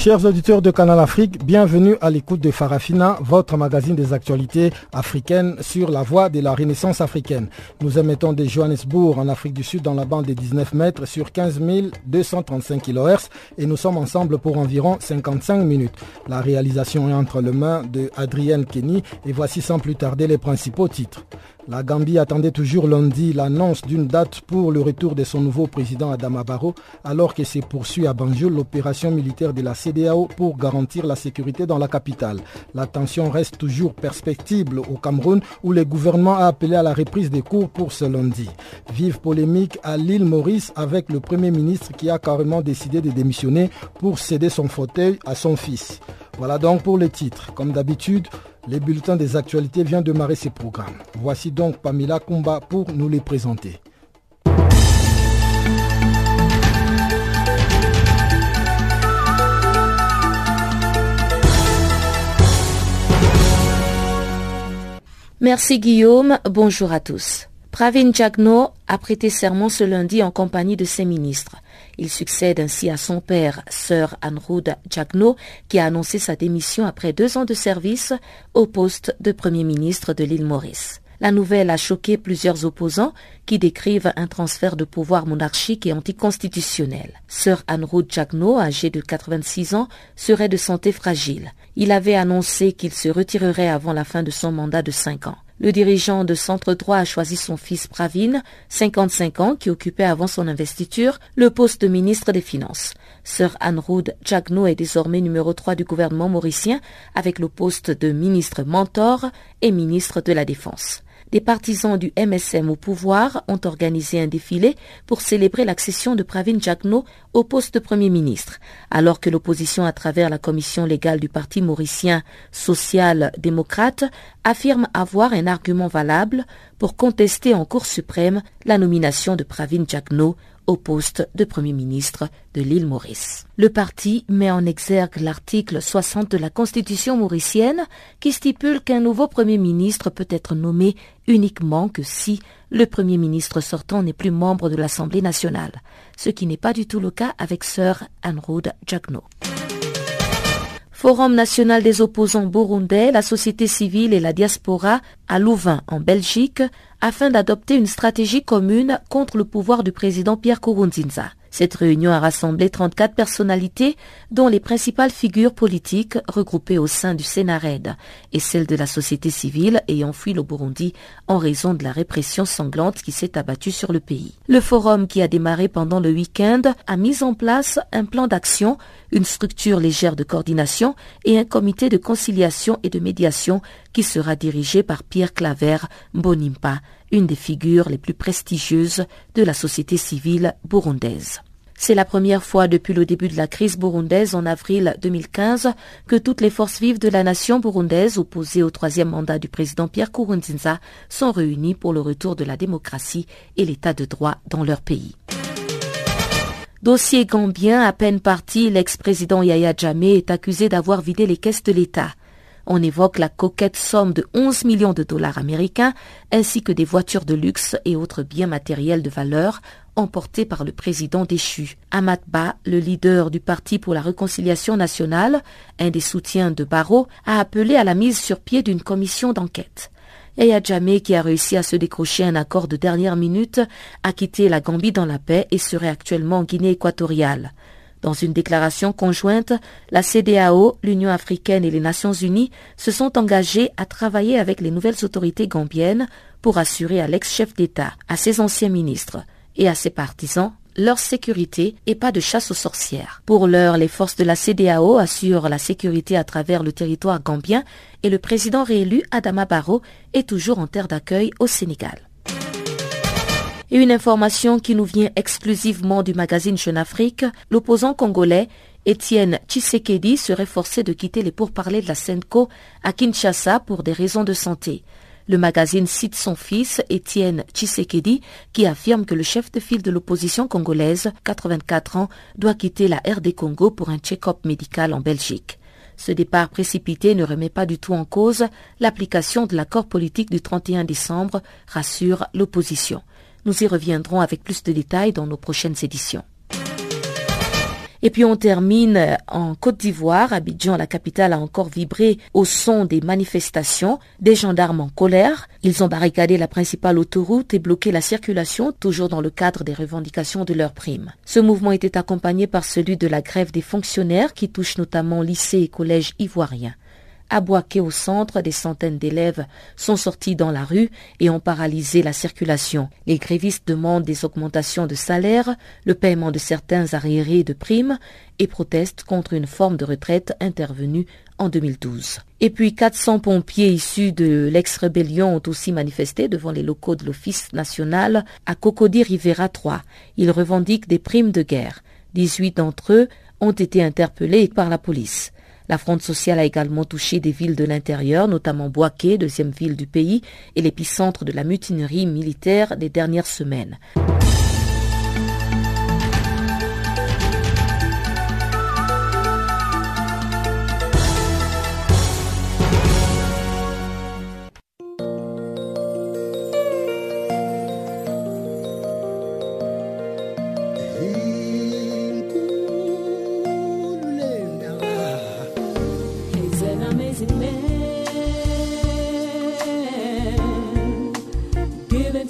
Chers auditeurs de Canal Afrique, bienvenue à l'écoute de Farafina, votre magazine des actualités africaines sur la voie de la renaissance africaine. Nous émettons de Johannesburg en Afrique du Sud dans la bande des 19 mètres sur 15 235 kHz et nous sommes ensemble pour environ 55 minutes. La réalisation est entre les mains de Adrienne Kenny et voici sans plus tarder les principaux titres. La Gambie attendait toujours lundi l'annonce d'une date pour le retour de son nouveau président Adama Barrow alors que se poursuit à Banjul l'opération militaire de la CDAO pour garantir la sécurité dans la capitale. La tension reste toujours perspectible au Cameroun où le gouvernement a appelé à la reprise des cours pour ce lundi. Vive polémique à l'île Maurice avec le Premier ministre qui a carrément décidé de démissionner pour céder son fauteuil à son fils. Voilà donc pour les titres. Comme d'habitude, les bulletins des actualités viennent de marrer ces programmes. Voici donc Pamela Kumba pour nous les présenter. Merci Guillaume, bonjour à tous. Pravin Jagno a prêté serment ce lundi en compagnie de ses ministres. Il succède ainsi à son père, Sir Anrud Jagno, qui a annoncé sa démission après deux ans de service au poste de Premier ministre de l'île Maurice. La nouvelle a choqué plusieurs opposants qui décrivent un transfert de pouvoir monarchique et anticonstitutionnel. Sir Anrud Jagno, âgé de 86 ans, serait de santé fragile. Il avait annoncé qu'il se retirerait avant la fin de son mandat de cinq ans. Le dirigeant de Centre Droit a choisi son fils Pravin, 55 ans, qui occupait avant son investiture le poste de ministre des Finances. Sir Anrud Jagno est désormais numéro 3 du gouvernement mauricien avec le poste de ministre mentor et ministre de la Défense des partisans du MSM au pouvoir ont organisé un défilé pour célébrer l'accession de Pravin Jagno au poste de Premier ministre, alors que l'opposition à travers la commission légale du Parti mauricien social-démocrate affirme avoir un argument valable pour contester en Cour suprême la nomination de Pravin Jagno au poste de Premier ministre de l'île Maurice. Le parti met en exergue l'article 60 de la Constitution mauricienne qui stipule qu'un nouveau Premier ministre peut être nommé uniquement que si le Premier ministre sortant n'est plus membre de l'Assemblée nationale, ce qui n'est pas du tout le cas avec Sir Anrud Jagno. Forum national des opposants burundais, la société civile et la diaspora à Louvain en Belgique afin d'adopter une stratégie commune contre le pouvoir du président Pierre Kourounzinza. Cette réunion a rassemblé 34 personnalités, dont les principales figures politiques regroupées au sein du Sénarède et celles de la société civile ayant fui le Burundi en raison de la répression sanglante qui s'est abattue sur le pays. Le forum qui a démarré pendant le week-end a mis en place un plan d'action, une structure légère de coordination et un comité de conciliation et de médiation qui sera dirigé par Pierre Claver Bonimpa, une des figures les plus prestigieuses de la société civile burundaise. C'est la première fois depuis le début de la crise burundaise en avril 2015 que toutes les forces vives de la nation burundaise opposées au troisième mandat du président Pierre Kourounzinza sont réunies pour le retour de la démocratie et l'état de droit dans leur pays. Dossier gambien, à peine parti, l'ex-président Yahya Jammeh est accusé d'avoir vidé les caisses de l'État. On évoque la coquette somme de 11 millions de dollars américains ainsi que des voitures de luxe et autres biens matériels de valeur emportés par le président déchu. Ahmad Ba, le leader du Parti pour la réconciliation nationale, un des soutiens de Barrault, a appelé à la mise sur pied d'une commission d'enquête. Yaya Jammeh, qui a réussi à se décrocher un accord de dernière minute, a quitté la Gambie dans la paix et serait actuellement en Guinée équatoriale. Dans une déclaration conjointe, la CDAO, l'Union africaine et les Nations unies se sont engagés à travailler avec les nouvelles autorités gambiennes pour assurer à l'ex-chef d'État, à ses anciens ministres et à ses partisans leur sécurité et pas de chasse aux sorcières. Pour l'heure, les forces de la CDAO assurent la sécurité à travers le territoire gambien et le président réélu Adama Barrow est toujours en terre d'accueil au Sénégal. Et une information qui nous vient exclusivement du magazine Jeune Afrique, l'opposant congolais Étienne Tshisekedi serait forcé de quitter les pourparlers de la SENCO à Kinshasa pour des raisons de santé. Le magazine cite son fils, Étienne Tshisekedi, qui affirme que le chef de file de l'opposition congolaise, 84 ans, doit quitter la RD Congo pour un check-up médical en Belgique. Ce départ précipité ne remet pas du tout en cause l'application de l'accord politique du 31 décembre, rassure l'opposition. Nous y reviendrons avec plus de détails dans nos prochaines éditions. Et puis on termine en Côte d'Ivoire. Abidjan, la capitale, a encore vibré au son des manifestations, des gendarmes en colère. Ils ont barricadé la principale autoroute et bloqué la circulation, toujours dans le cadre des revendications de leurs primes. Ce mouvement était accompagné par celui de la grève des fonctionnaires qui touche notamment lycées et collèges ivoiriens. À Boaké, au centre, des centaines d'élèves sont sortis dans la rue et ont paralysé la circulation. Les grévistes demandent des augmentations de salaire, le paiement de certains arriérés de primes et protestent contre une forme de retraite intervenue en 2012. Et puis 400 pompiers issus de l'ex-rébellion ont aussi manifesté devant les locaux de l'Office national à Cocody Rivera 3. Ils revendiquent des primes de guerre. 18 d'entre eux ont été interpellés par la police. La fronde sociale a également touché des villes de l'intérieur, notamment Boaké, deuxième ville du pays, et l'épicentre de la mutinerie militaire des dernières semaines.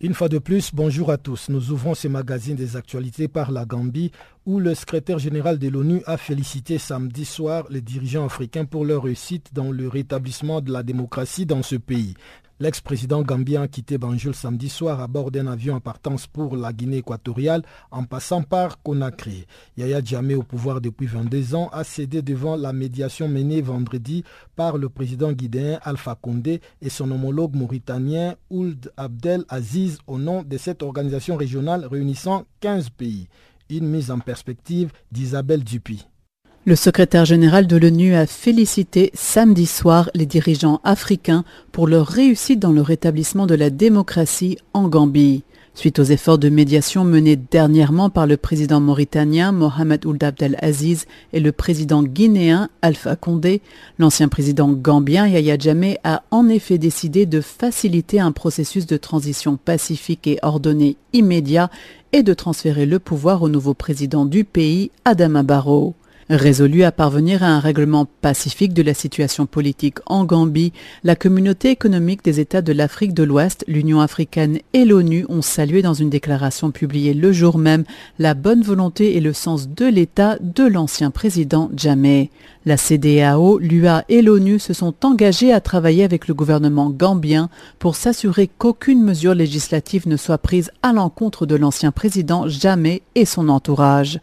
Une fois de plus, bonjour à tous. Nous ouvrons ce magazine des actualités par la Gambie où le secrétaire général de l'ONU a félicité samedi soir les dirigeants africains pour leur réussite dans le rétablissement de la démocratie dans ce pays. L'ex-président gambien a quitté Banjul samedi soir à bord d'un avion en partance pour la Guinée équatoriale en passant par Conakry. Yaya Djamé, au pouvoir depuis 22 ans, a cédé devant la médiation menée vendredi par le président guinéen Alpha Condé et son homologue mauritanien Ould Abdel Aziz au nom de cette organisation régionale réunissant 15 pays. Une mise en perspective d'Isabelle Dupuis. Le secrétaire général de l'ONU a félicité samedi soir les dirigeants africains pour leur réussite dans le rétablissement de la démocratie en Gambie. Suite aux efforts de médiation menés dernièrement par le président mauritanien Mohamed Ould Abdel Aziz et le président guinéen Alpha Condé, l'ancien président gambien Yahya Jammeh a en effet décidé de faciliter un processus de transition pacifique et ordonné immédiat et de transférer le pouvoir au nouveau président du pays, Adama Barrow. Résolu à parvenir à un règlement pacifique de la situation politique en Gambie, la communauté économique des États de l'Afrique de l'Ouest, l'Union africaine et l'ONU ont salué dans une déclaration publiée le jour même la bonne volonté et le sens de l'État de l'ancien président Jammeh. La CDAO, l'UA et l'ONU se sont engagés à travailler avec le gouvernement gambien pour s'assurer qu'aucune mesure législative ne soit prise à l'encontre de l'ancien président Jammeh et son entourage.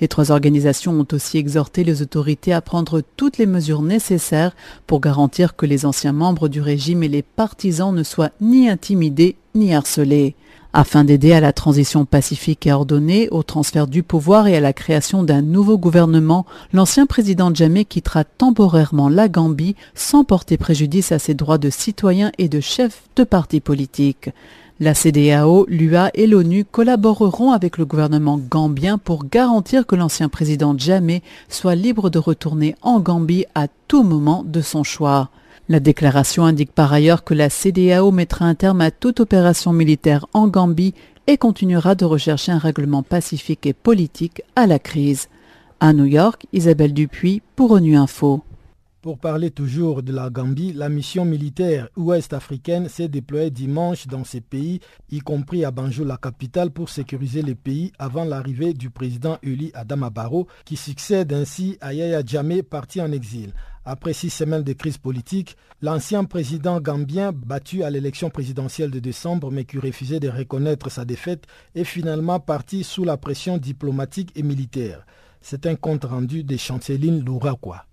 Les trois organisations ont aussi exhorté les autorités à prendre toutes les mesures nécessaires pour garantir que les anciens membres du régime et les partisans ne soient ni intimidés ni harcelés. Afin d'aider à la transition pacifique et ordonnée, au transfert du pouvoir et à la création d'un nouveau gouvernement, l'ancien président Jammeh quittera temporairement la Gambie sans porter préjudice à ses droits de citoyen et de chef de parti politique. La CDAO, l'UA et l'ONU collaboreront avec le gouvernement gambien pour garantir que l'ancien président Jammeh soit libre de retourner en Gambie à tout moment de son choix. La déclaration indique par ailleurs que la CDAO mettra un terme à toute opération militaire en Gambie et continuera de rechercher un règlement pacifique et politique à la crise. À New York, Isabelle Dupuis pour ONU Info. Pour parler toujours de la Gambie, la mission militaire ouest-africaine s'est déployée dimanche dans ces pays, y compris à Banjul, la capitale, pour sécuriser les pays avant l'arrivée du président Uli Adama Barrow, qui succède ainsi à Yaya Jammeh, parti en exil. Après six semaines de crise politique, l'ancien président gambien, battu à l'élection présidentielle de décembre mais qui refusait de reconnaître sa défaite, est finalement parti sous la pression diplomatique et militaire. C'est un compte rendu de Chanceline Louraquois.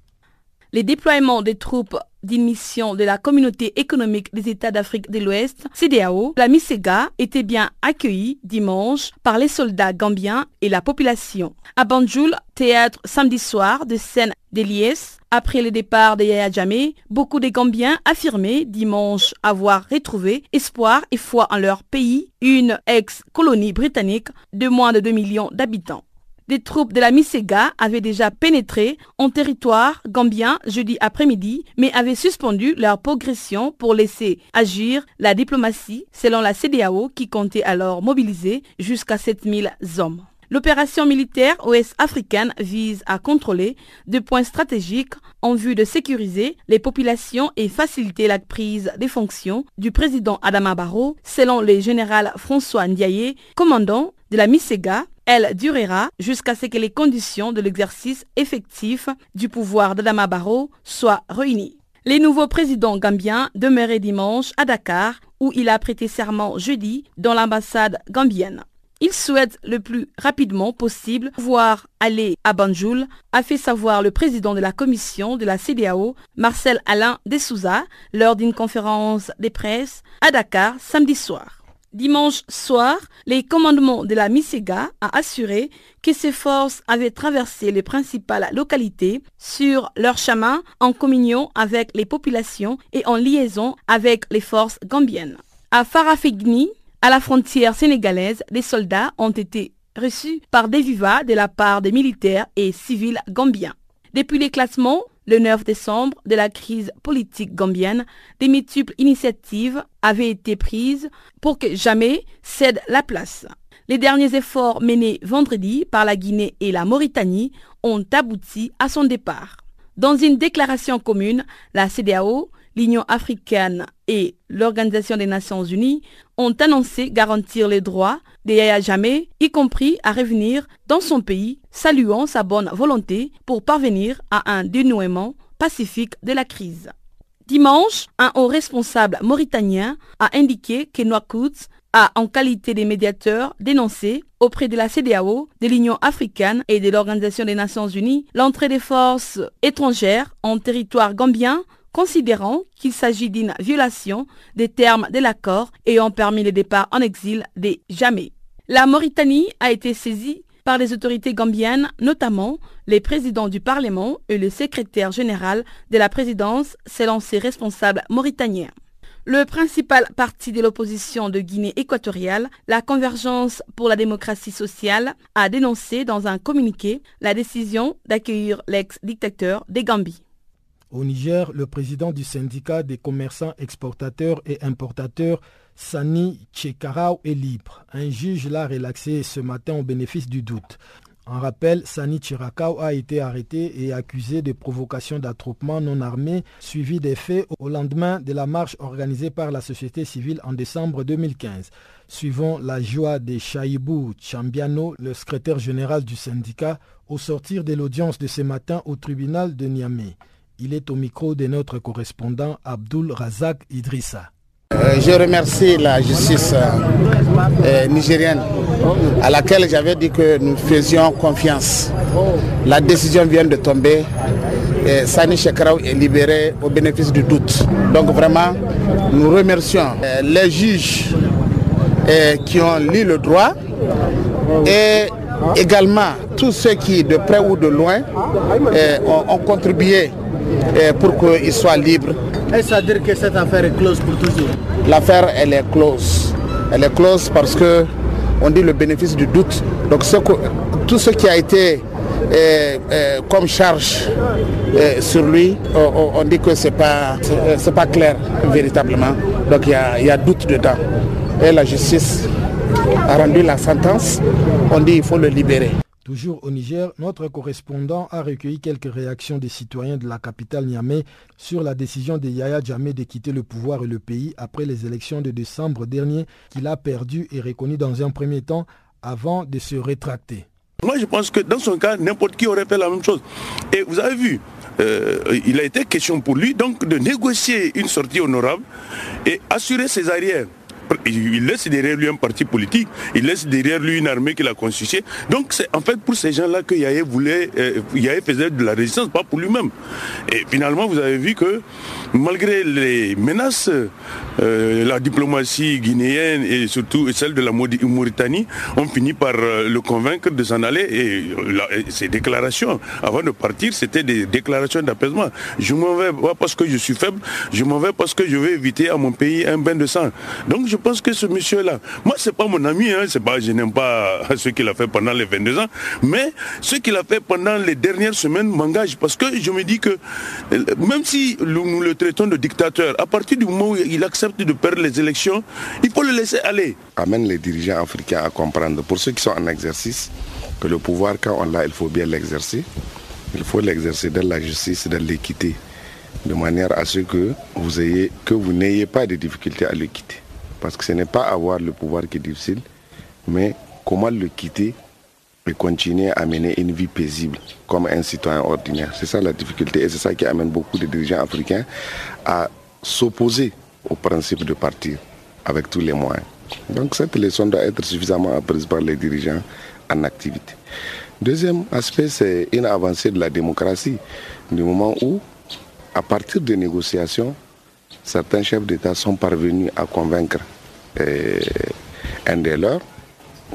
Les déploiements des troupes d'une mission de la communauté économique des États d'Afrique de l'Ouest, CDAO, la MISEGA, était bien accueillie dimanche par les soldats gambiens et la population. À Banjul, théâtre samedi soir de scène d'Eliès, après le départ de Yaya Jammeh, beaucoup de Gambiens affirmaient dimanche avoir retrouvé espoir et foi en leur pays, une ex-colonie britannique de moins de 2 millions d'habitants des troupes de la MISEGA avaient déjà pénétré en territoire gambien jeudi après-midi, mais avaient suspendu leur progression pour laisser agir la diplomatie, selon la CDAO qui comptait alors mobiliser jusqu'à 7000 hommes. L'opération militaire ouest-africaine vise à contrôler des points stratégiques en vue de sécuriser les populations et faciliter la prise des fonctions du président Adama Barrow, selon le général François Ndiaye, commandant de la MISEGA, elle durera jusqu'à ce que les conditions de l'exercice effectif du pouvoir d'Adama Barrow soient réunies. Les nouveaux présidents gambiens demeuraient dimanche à Dakar où il a prêté serment jeudi dans l'ambassade gambienne. Il souhaite le plus rapidement possible voir aller à Banjul, a fait savoir le président de la commission de la CDAO, Marcel Alain Dessouza, lors d'une conférence de presse à Dakar samedi soir. Dimanche soir, les commandements de la MISEGA a assuré que ces forces avaient traversé les principales localités sur leur chemin en communion avec les populations et en liaison avec les forces gambiennes. À Farafigni, à la frontière sénégalaise, les soldats ont été reçus par des vivas de la part des militaires et civils gambiens. Depuis les classements, le 9 décembre de la crise politique gambienne, des multiples initiatives avaient été prises pour que jamais cède la place. Les derniers efforts menés vendredi par la Guinée et la Mauritanie ont abouti à son départ. Dans une déclaration commune, la CDAO, l'Union africaine et l'Organisation des Nations unies ont annoncé garantir les droits de Yaya Jammeh, y compris à revenir dans son pays, saluant sa bonne volonté pour parvenir à un dénouement pacifique de la crise. Dimanche, un haut responsable mauritanien a indiqué que Nouakchott a, en qualité de médiateur, dénoncé auprès de la CDAO, de l'Union africaine et de l'Organisation des Nations unies l'entrée des forces étrangères en territoire gambien considérant qu'il s'agit d'une violation des termes de l'accord ayant permis le départ en exil des jamais. La Mauritanie a été saisie par les autorités gambiennes, notamment les présidents du Parlement et le secrétaire général de la présidence selon ses responsables mauritaniens. Le principal parti de l'opposition de Guinée équatoriale, la Convergence pour la démocratie sociale, a dénoncé dans un communiqué la décision d'accueillir l'ex-dictateur des Gambies. Au Niger, le président du syndicat des commerçants exportateurs et importateurs, Sani Chekarao, est libre. Un juge l'a relaxé ce matin au bénéfice du doute. En rappel, Sani Chirakao a été arrêté et accusé de provocation d'attroupement non armé suivi des faits au lendemain de la marche organisée par la société civile en décembre 2015. Suivant la joie de Chaibou Chambiano, le secrétaire général du syndicat, au sortir de l'audience de ce matin au tribunal de Niamey. Il est au micro de notre correspondant Abdul Razak Idrissa. Euh, je remercie la justice euh, nigérienne à laquelle j'avais dit que nous faisions confiance. La décision vient de tomber. Et Sani Shekarao est libéré au bénéfice du doute. Donc vraiment, nous remercions euh, les juges qui ont lu le droit et également tous ceux qui, de près ou de loin, ont contribué pour qu'il soit libre. Est-ce à dire que cette affaire est close pour toujours L'affaire, elle est close. Elle est close parce que on dit le bénéfice du doute. Donc ce que, tout ce qui a été euh, euh, comme charge euh, sur lui, on, on dit que ce n'est pas, c'est pas clair véritablement. Donc il y a, y a doute dedans. Et la justice a rendu la sentence. On dit qu'il faut le libérer. Toujours au Niger, notre correspondant a recueilli quelques réactions des citoyens de la capitale Niamey sur la décision de Yaya Djamé de quitter le pouvoir et le pays après les élections de décembre dernier qu'il a perdu et reconnu dans un premier temps avant de se rétracter. Moi je pense que dans son cas, n'importe qui aurait fait la même chose. Et vous avez vu, euh, il a été question pour lui donc de négocier une sortie honorable et assurer ses arrières il laisse derrière lui un parti politique, il laisse derrière lui une armée qu'il a constituée. Donc c'est en fait pour ces gens-là que Yahya voulait, euh, faisait de la résistance, pas pour lui-même. Et finalement, vous avez vu que malgré les menaces, euh, la diplomatie guinéenne et surtout celle de la Mauritanie ont fini par euh, le convaincre de s'en aller. Et, ses déclarations, avant de partir, c'était des déclarations d'apaisement. Je m'en vais pas parce que je suis faible, je m'en vais parce que je vais éviter à mon pays un bain de sang. Donc je pense que ce monsieur-là, moi, c'est pas mon ami, hein, c'est pas, je n'aime pas ce qu'il a fait pendant les 22 ans, mais ce qu'il a fait pendant les dernières semaines m'engage parce que je me dis que euh, même si nous le traitons de dictateur, à partir du moment où il accepte de perdre les élections, il faut le laisser aller. Amène les dirigeants africains à comprendre, pour ceux qui sont en exercice, que le pouvoir, quand on l'a, il faut bien l'exercer. Il faut l'exercer dans la justice, dans l'équité, de manière à ce que vous que vous n'ayez pas de difficultés à le quitter. Parce que ce n'est pas avoir le pouvoir qui est difficile, mais comment le quitter et continuer à mener une vie paisible comme un citoyen ordinaire. C'est ça la difficulté et c'est ça qui amène beaucoup de dirigeants africains à s'opposer au principe de partir avec tous les moyens. Donc cette leçon doit être suffisamment apprise par les dirigeants en activité. Deuxième aspect, c'est une avancée de la démocratie, du moment où, à partir des négociations, certains chefs d'État sont parvenus à convaincre euh, un des leurs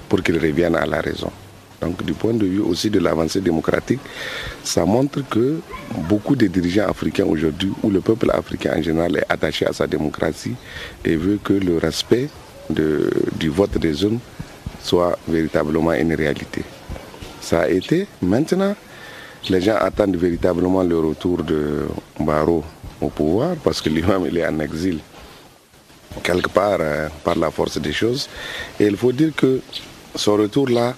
pour qu'ils reviennent à la raison. Donc du point de vue aussi de l'avancée démocratique, ça montre que beaucoup de dirigeants africains aujourd'hui, ou le peuple africain en général est attaché à sa démocratie et veut que le respect du vote des zones soit véritablement une réalité. Ça a été. Maintenant, les gens attendent véritablement le retour de Barreau au pouvoir parce que lui-même il est en exil quelque part euh, par la force des choses. Et il faut dire que son retour là,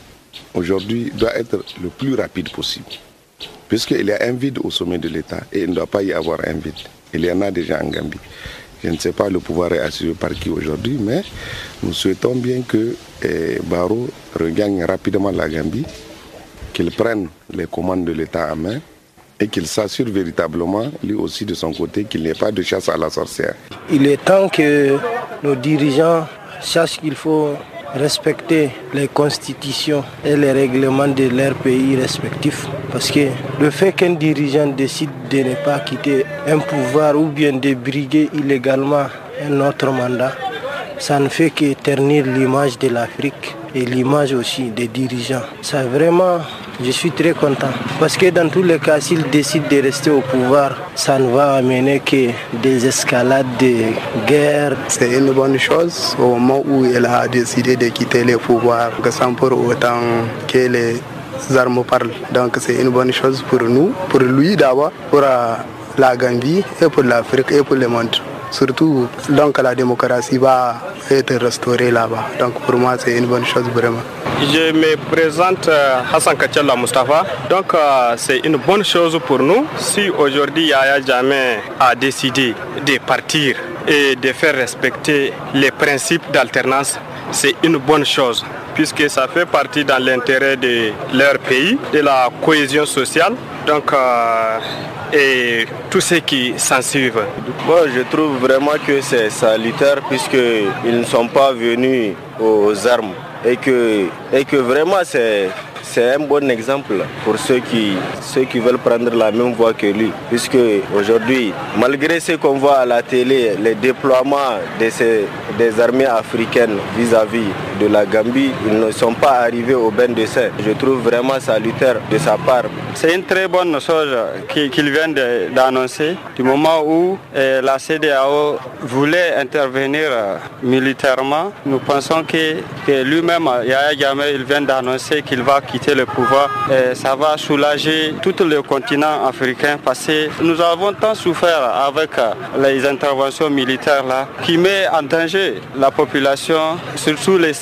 aujourd'hui, doit être le plus rapide possible. Puisqu'il y a un vide au sommet de l'État et il ne doit pas y avoir un vide. Il y en a déjà en Gambie. Je ne sais pas le pouvoir est assuré par qui aujourd'hui, mais nous souhaitons bien que eh, Barreau regagne rapidement la Gambie, qu'il prenne les commandes de l'État en main et qu'il s'assure véritablement, lui aussi de son côté, qu'il n'y ait pas de chasse à la sorcière. Il est temps que nos dirigeants sachent qu'il faut respecter les constitutions et les règlements de leurs pays respectifs. Parce que le fait qu'un dirigeant décide de ne pas quitter un pouvoir ou bien de briguer illégalement un autre mandat, ça ne fait que ternir l'image de l'Afrique et l'image aussi des dirigeants. Ça vraiment, je suis très content. Parce que dans tous les cas, s'ils décident de rester au pouvoir, ça ne va amener que des escalades de guerre. C'est une bonne chose au moment où il a décidé de quitter le pouvoir, sans pour autant que les armes parlent. Donc c'est une bonne chose pour nous, pour lui d'abord, pour la Gambie et pour l'Afrique et pour le monde surtout donc la démocratie va être restaurée là-bas. Donc pour moi c'est une bonne chose vraiment. Je me présente euh, Hassan Kachella Mustafa. Donc euh, c'est une bonne chose pour nous si aujourd'hui Yaya Jamais a décidé de partir et de faire respecter les principes d'alternance. C'est une bonne chose puisque ça fait partie dans l'intérêt de leur pays, de la cohésion sociale. Donc, euh, et tous ceux qui s'en suivent. Moi, je trouve vraiment que c'est salutaire puisqu'ils ne sont pas venus aux armes et que, et que vraiment c'est c'est un bon exemple pour ceux qui, ceux qui veulent prendre la même voie que lui. Puisque aujourd'hui, malgré ce qu'on voit à la télé, les déploiements des armées africaines vis-à-vis de la Gambie, ils ne sont pas arrivés au bain de. Je trouve vraiment salutaire de sa part. C'est une très bonne chose qu'il vient d'annoncer du moment où eh, la CDAO voulait intervenir euh, militairement. Nous pensons que, lui-même, Yaya Gamé, il vient d'annoncer qu'il va quitter le pouvoir. Et ça va soulager tout le continent africain parce que nous avons tant souffert avec les interventions militaires là qui met en danger la population, surtout les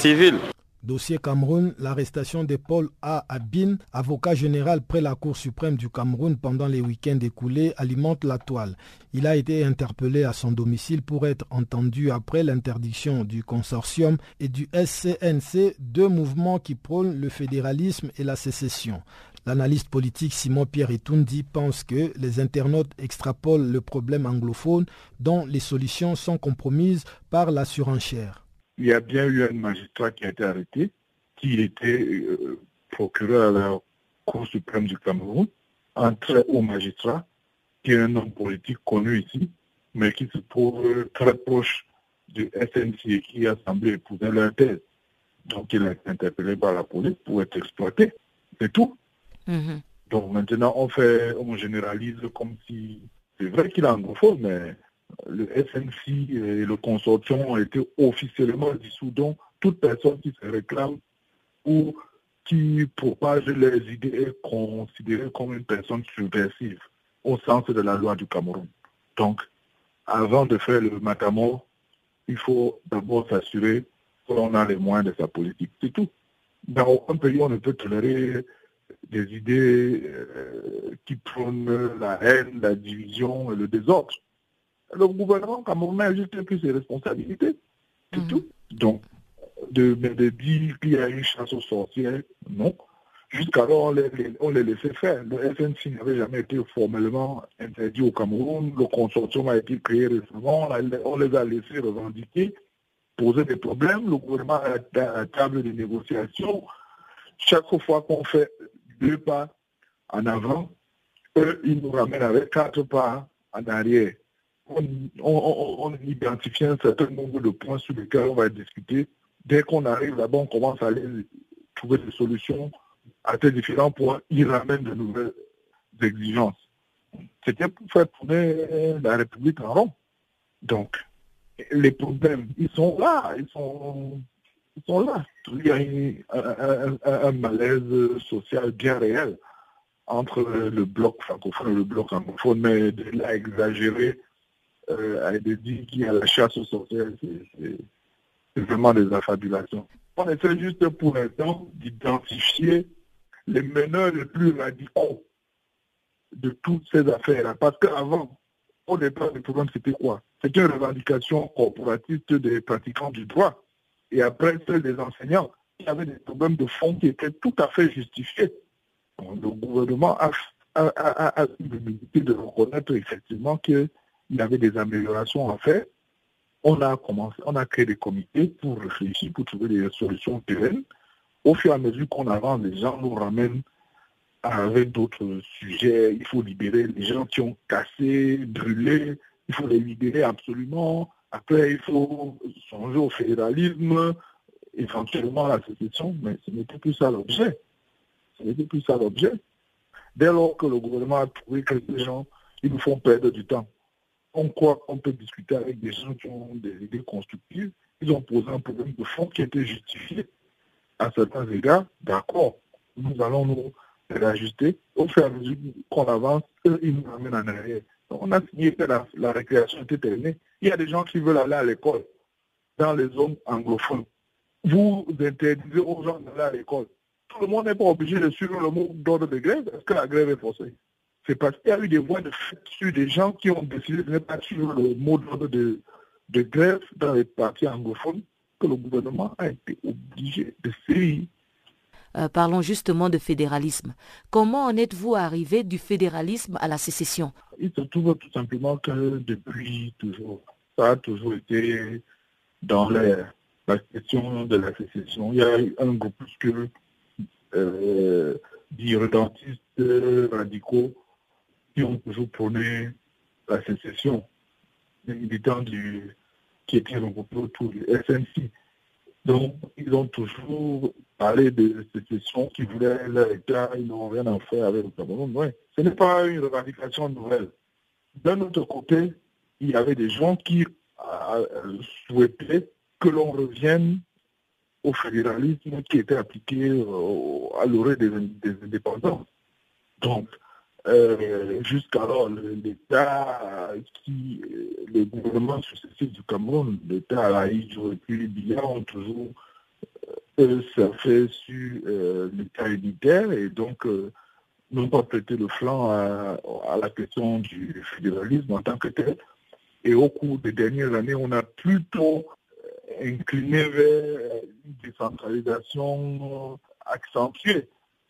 Dossier Cameroun, l'arrestation de Paul A. Abin, avocat général près la Cour suprême du Cameroun pendant les week-ends écoulés, alimente la toile. Il a été interpellé à son domicile pour être entendu après l'interdiction du consortium et du SCNC, deux mouvements qui prônent le fédéralisme et la sécession. L'analyste politique Simon Pierre Etundi pense que les internautes extrapolent le problème anglophone dont les solutions sont compromises par la surenchère il y a bien eu un magistrat qui a été arrêté, qui était euh, procureur à la Cour suprême du Cameroun, un très haut magistrat, qui est un homme politique connu ici, mais qui se trouve très proche du SNC et qui a semblé épouser leur thèse. Donc il a été interpellé par la police pour être exploité. C'est tout. Mm-hmm. Donc maintenant on fait, on généralise comme si c'est vrai qu'il est anglophone, mais le SNC et le consortium ont été officiellement dissous. Donc, toute personne qui se réclame ou qui propage les idées est considérée comme une personne subversive au sens de la loi du Cameroun. Donc, avant de faire le matamor, il faut d'abord s'assurer qu'on a les moyens de sa politique. C'est tout. Dans aucun pays, on ne peut tolérer des idées euh, qui prônent la haine, la division et le désordre le gouvernement camerounais a juste pris ses responsabilités. C'est mhm. tout. Donc, de, de dire qu'il y a une chasse aux sorcières, non. Jusqu'alors, on les, on les laissait faire. Le FNC n'avait jamais été formellement interdit au Cameroun. Le consortium a été créé récemment. On les a laissés revendiquer, poser des problèmes. Le gouvernement a à la table de négociation. Chaque fois qu'on fait deux pas en avant, eux, ils nous ramènent avec quatre pas en arrière on, identifie un certain nombre de points sur lesquels on va discuter. Dès qu'on arrive là-bas, on commence à aller trouver des solutions à ces différents points. Ils ramènent de nouvelles exigences. C'était pour faire tourner la République en rond. Donc, les problèmes, ils sont là, ils sont, ils sont là. Il y a un, malaise social bien réel entre le bloc francophone et le bloc anglophone, mais de l'a exagéré euh, de dire qu'il y a la chasse aux sorcières, c'est vraiment des affabulations. On essaie juste pour l'instant d'identifier les meneurs les plus radicaux de toutes ces affaires-là. Parce qu'avant, au départ, le problème, c'était quoi? C'était une revendication corporatiste des pratiquants du droit. Et après, celle des enseignants, qui avaient des problèmes de fond qui étaient tout à fait justifiés. le gouvernement a, a, a, de reconnaître effectivement que il y avait des améliorations à faire. On a commencé, on a créé des comités pour réfléchir, pour trouver des solutions pérennes. Au fur et à mesure qu'on avance, les gens nous ramènent avec d'autres sujets. Il faut libérer les gens qui ont cassé, brûlé. Il faut les libérer absolument. Après, il faut changer au fédéralisme, éventuellement à la sécession, mais ce n'était plus ça l'objet. Ce n'était plus ça l'objet. Dès lors que le gouvernement a trouvé que les gens, ils nous font perdre du temps on croit qu'on peut discuter avec des gens qui ont des idées constructives. Ils ont posé un problème de fond qui était justifié à certains égards. D'accord, nous allons nous réajuster. Au fur et à mesure qu'on avance, eux, ils nous amènent en arrière. on a signé que la, récréation était terminée. Il y a des gens qui veulent aller à l'école dans les zones anglophones. Vous interdisez aux gens d'aller à l'école. Tout le monde n'est pas obligé de suivre le mot d'ordre de grève. Est-ce que la grève est forcée c'est parce qu'il y a eu des voix de fait sur des gens qui ont décidé de ne pas suivre le mot d'ordre de, grève dans les partis anglophones que le gouvernement a été obligé de suivre. Euh, parlons justement de fédéralisme. Comment en êtes-vous arrivé du fédéralisme à la sécession? Il se trouve tout simplement que depuis toujours, ça a toujours été dans la question de la sécession. Il y a eu un groupuscule euh, radicaux qui ont toujours prôné la sécession, les militants qui étaient regroupés autour du SNC. Donc, ils ont toujours parlé de sécession, qui voulaient leur État, ils n'ont rien à faire avec le Cameroun. Ce n'est pas une revendication nouvelle. D'un autre côté, il y avait des gens qui euh, souhaitaient que l'on revienne au fédéralisme qui était appliqué euh, à l'orée des, des indépendances. Donc, euh, jusqu'alors l'État qui, le gouvernement successif du Cameroun, l'État Alaïd, et puis Biya ont toujours ça fait sur euh, l'État unitaire et donc euh, n'ont pas prêté le flanc à, la question du fédéralisme en tant que tel. Et au cours des dernières années, on a plutôt incliné vers une décentralisation accentuée.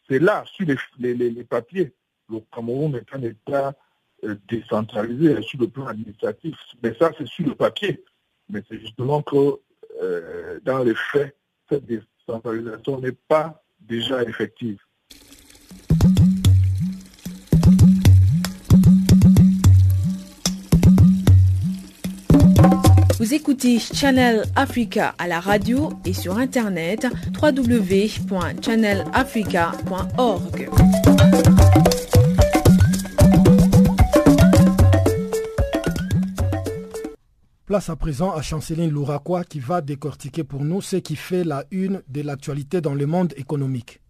C'est là, sur les, les, papiers. Le Cameroun est un État décentralisé sur le plan administratif. Mais ça, c'est sur le papier. Mais c'est justement que dans les faits, cette décentralisation n'est pas déjà effective. Vous écoutez Channel Africa à la radio et sur internet www.channelafrica.org. Place à présent à Chanceline Louraquois qui va décortiquer pour nous ce qui fait la une de l'actualité dans le monde économique.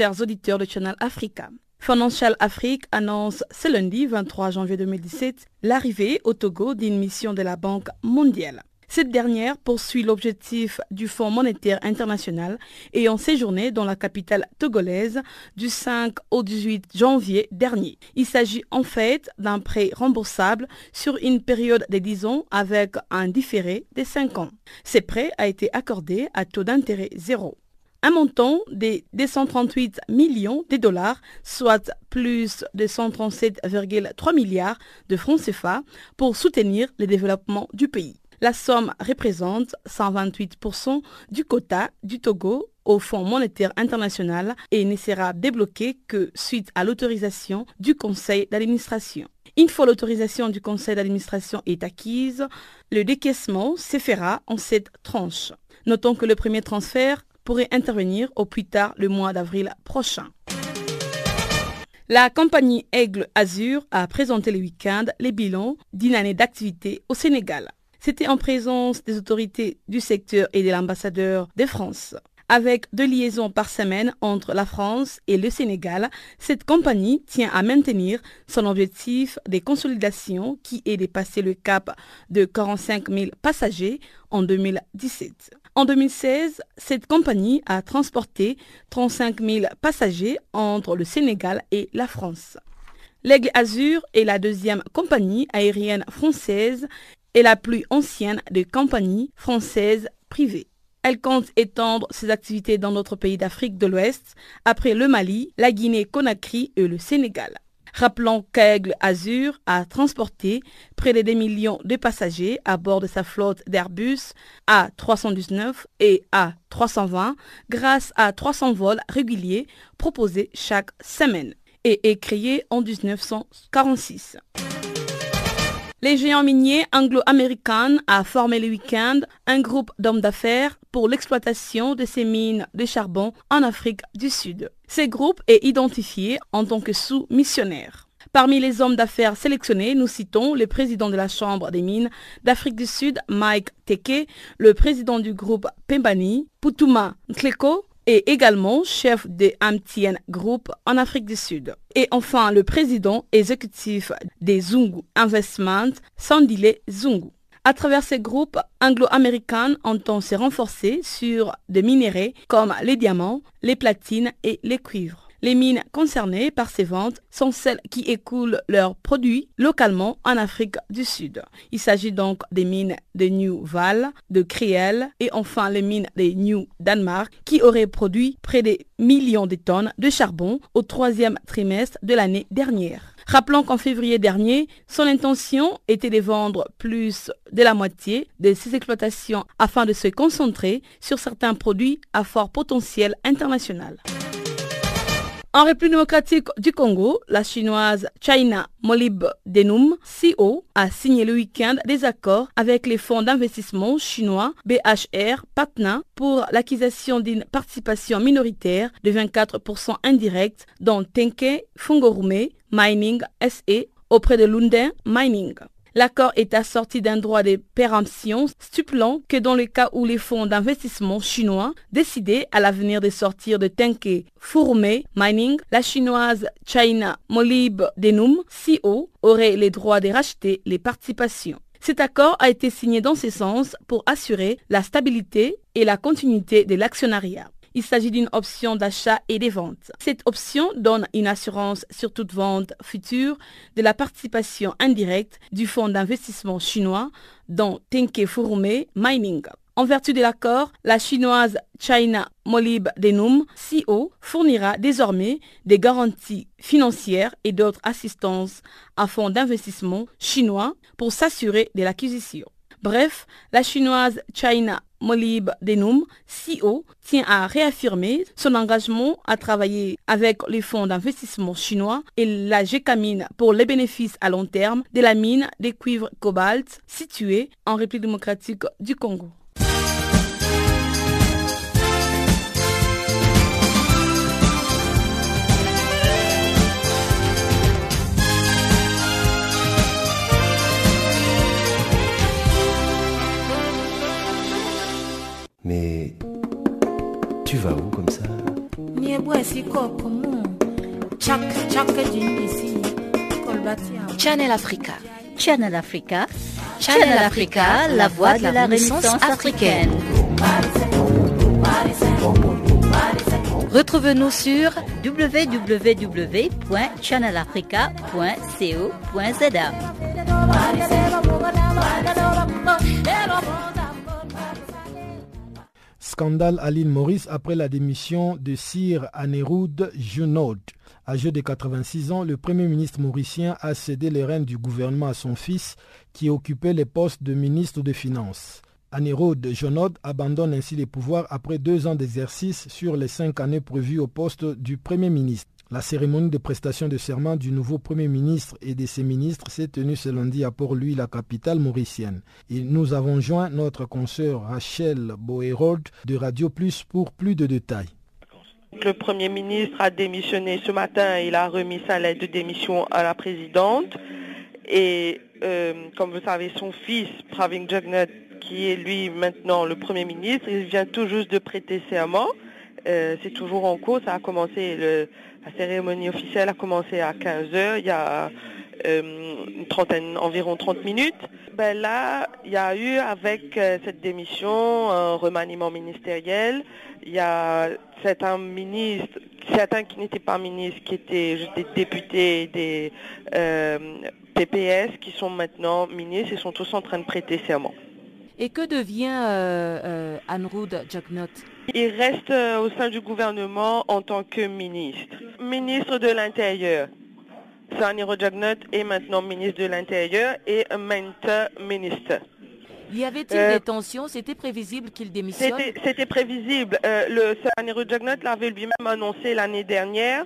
Chers auditeurs de Channel Africa. Financial Afrique annonce ce lundi 23 janvier 2017 l'arrivée au Togo d'une mission de la Banque mondiale. Cette dernière poursuit l'objectif du Fonds monétaire international ayant séjourné dans la capitale togolaise du 5 au 18 janvier dernier. Il s'agit en fait d'un prêt remboursable sur une période de 10 ans avec un différé de 5 ans. Ce prêt a été accordé à taux d'intérêt zéro un montant de 238 millions de dollars, soit plus de 137,3 milliards de francs CFA pour soutenir le développement du pays. La somme représente 128% du quota du Togo au Fonds monétaire international et ne sera débloqué que suite à l'autorisation du conseil d'administration. Une fois l'autorisation du conseil d'administration est acquise, le décaissement se fera en sept tranches. Notons que le premier transfert pourrait intervenir au plus tard le mois d'avril prochain. La compagnie Aigle Azur a présenté le week-end les bilans d'une année d'activité au Sénégal. C'était en présence des autorités du secteur et de l'ambassadeur de France. Avec deux liaisons par semaine entre la France et le Sénégal, cette compagnie tient à maintenir son objectif de consolidation qui est de passer le cap de 45 000 passagers en 2017. En 2016, cette compagnie a transporté 35 000 passagers entre le Sénégal et la France. L'Aigle Azur est la deuxième compagnie aérienne française et la plus ancienne des compagnies françaises privées. Elle compte étendre ses activités dans d'autres pays d'Afrique de l'Ouest, après le Mali, la Guinée-Conakry et le Sénégal. Rappelons qu'Aigle Azur a transporté près de 2 millions de passagers à bord de sa flotte d'Airbus A319 et A320 grâce à 300 vols réguliers proposés chaque semaine et est créé en 1946. Les géants miniers anglo-américains a formé le week-end un groupe d'hommes d'affaires pour l'exploitation de ces mines de charbon en Afrique du Sud. Ce groupe est identifié en tant que sous-missionnaire. Parmi les hommes d'affaires sélectionnés, nous citons le président de la Chambre des mines d'Afrique du Sud, Mike Teke, le président du groupe Pembani, Putuma Nkleko, et également chef de Amtien Group en Afrique du Sud. Et enfin, le président exécutif des Zungu Investment, Sandile Zungu. À travers ces groupes, anglo-américains entend se renforcer sur des minéraux comme les diamants, les platines et les cuivres. Les mines concernées par ces ventes sont celles qui écoulent leurs produits localement en Afrique du Sud. Il s'agit donc des mines de New Val, de Kriel et enfin les mines de New Danemark qui auraient produit près de millions de tonnes de charbon au troisième trimestre de l'année dernière. Rappelons qu'en février dernier, son intention était de vendre plus de la moitié de ses exploitations afin de se concentrer sur certains produits à fort potentiel international. En République démocratique du Congo, la chinoise China Molib Denum, CO, a signé le week-end des accords avec les fonds d'investissement chinois BHR Patna pour l'acquisition d'une participation minoritaire de 24% indirecte dans Tenke Fungorume Mining SE auprès de Lundin Mining. L'accord est assorti d'un droit de péremption stipulant que dans le cas où les fonds d'investissement chinois décidaient à l'avenir de sortir de Tenke Fourmé Mining, la chinoise China Molib Denum CO aurait les droits de racheter les participations. Cet accord a été signé dans ce sens pour assurer la stabilité et la continuité de l'actionnariat. Il s'agit d'une option d'achat et de vente. Cette option donne une assurance sur toute vente future de la participation indirecte du fonds d'investissement chinois dans Tenke Furume Mining. En vertu de l'accord, la chinoise China Molib Denum, CO, fournira désormais des garanties financières et d'autres assistances à fonds d'investissement chinois pour s'assurer de l'acquisition. Bref, la chinoise China Molib Denum, CEO, tient à réaffirmer son engagement à travailler avec les fonds d'investissement chinois et la GECAMINE pour les bénéfices à long terme de la mine des cuivres cobalt située en République démocratique du Congo. Mais tu vas où comme ça? Channel Africa. Channel Africa. Channel Africa, la voix de la Renaissance africaine. Retrouve-nous sur www.channelafrica.co.za. Scandale à l'île Maurice après la démission de Sir Aneroud Junod. Âgé de 86 ans, le Premier ministre mauricien a cédé les rênes du gouvernement à son fils qui occupait les postes de ministre des Finances. Aneroud Junod abandonne ainsi les pouvoirs après deux ans d'exercice sur les cinq années prévues au poste du Premier ministre. La cérémonie de prestation de serment du nouveau Premier ministre et de ses ministres s'est tenue ce lundi à Port-Louis, la capitale mauricienne. Et nous avons joint notre consoeur Rachel Boerod de Radio Plus pour plus de détails. Le Premier ministre a démissionné ce matin, il a remis sa lettre de démission à la présidente. Et euh, comme vous savez, son fils, Pravin Jagnat, qui est lui maintenant le Premier ministre, il vient tout juste de prêter serment. Euh, c'est toujours en cours, ça a commencé le, la cérémonie officielle a commencé à 15 heures, il y a euh, une trentaine, environ 30 minutes. Ben là, il y a eu avec euh, cette démission un remaniement ministériel. Il y a certains ministres, certains qui n'étaient pas ministres, qui étaient juste des députés, des euh, PPS, qui sont maintenant ministres et sont tous en train de prêter serment. Et que devient euh, Anroud Jagnot Il reste au sein du gouvernement en tant que ministre. Ministre de l'Intérieur. Saniro Jagnot est maintenant ministre de l'Intérieur et mentor ministre. Y avait-il des tensions? C'était prévisible qu'il démissionne? C'était prévisible. le Saniro Jagnot l'avait lui-même annoncé l'année dernière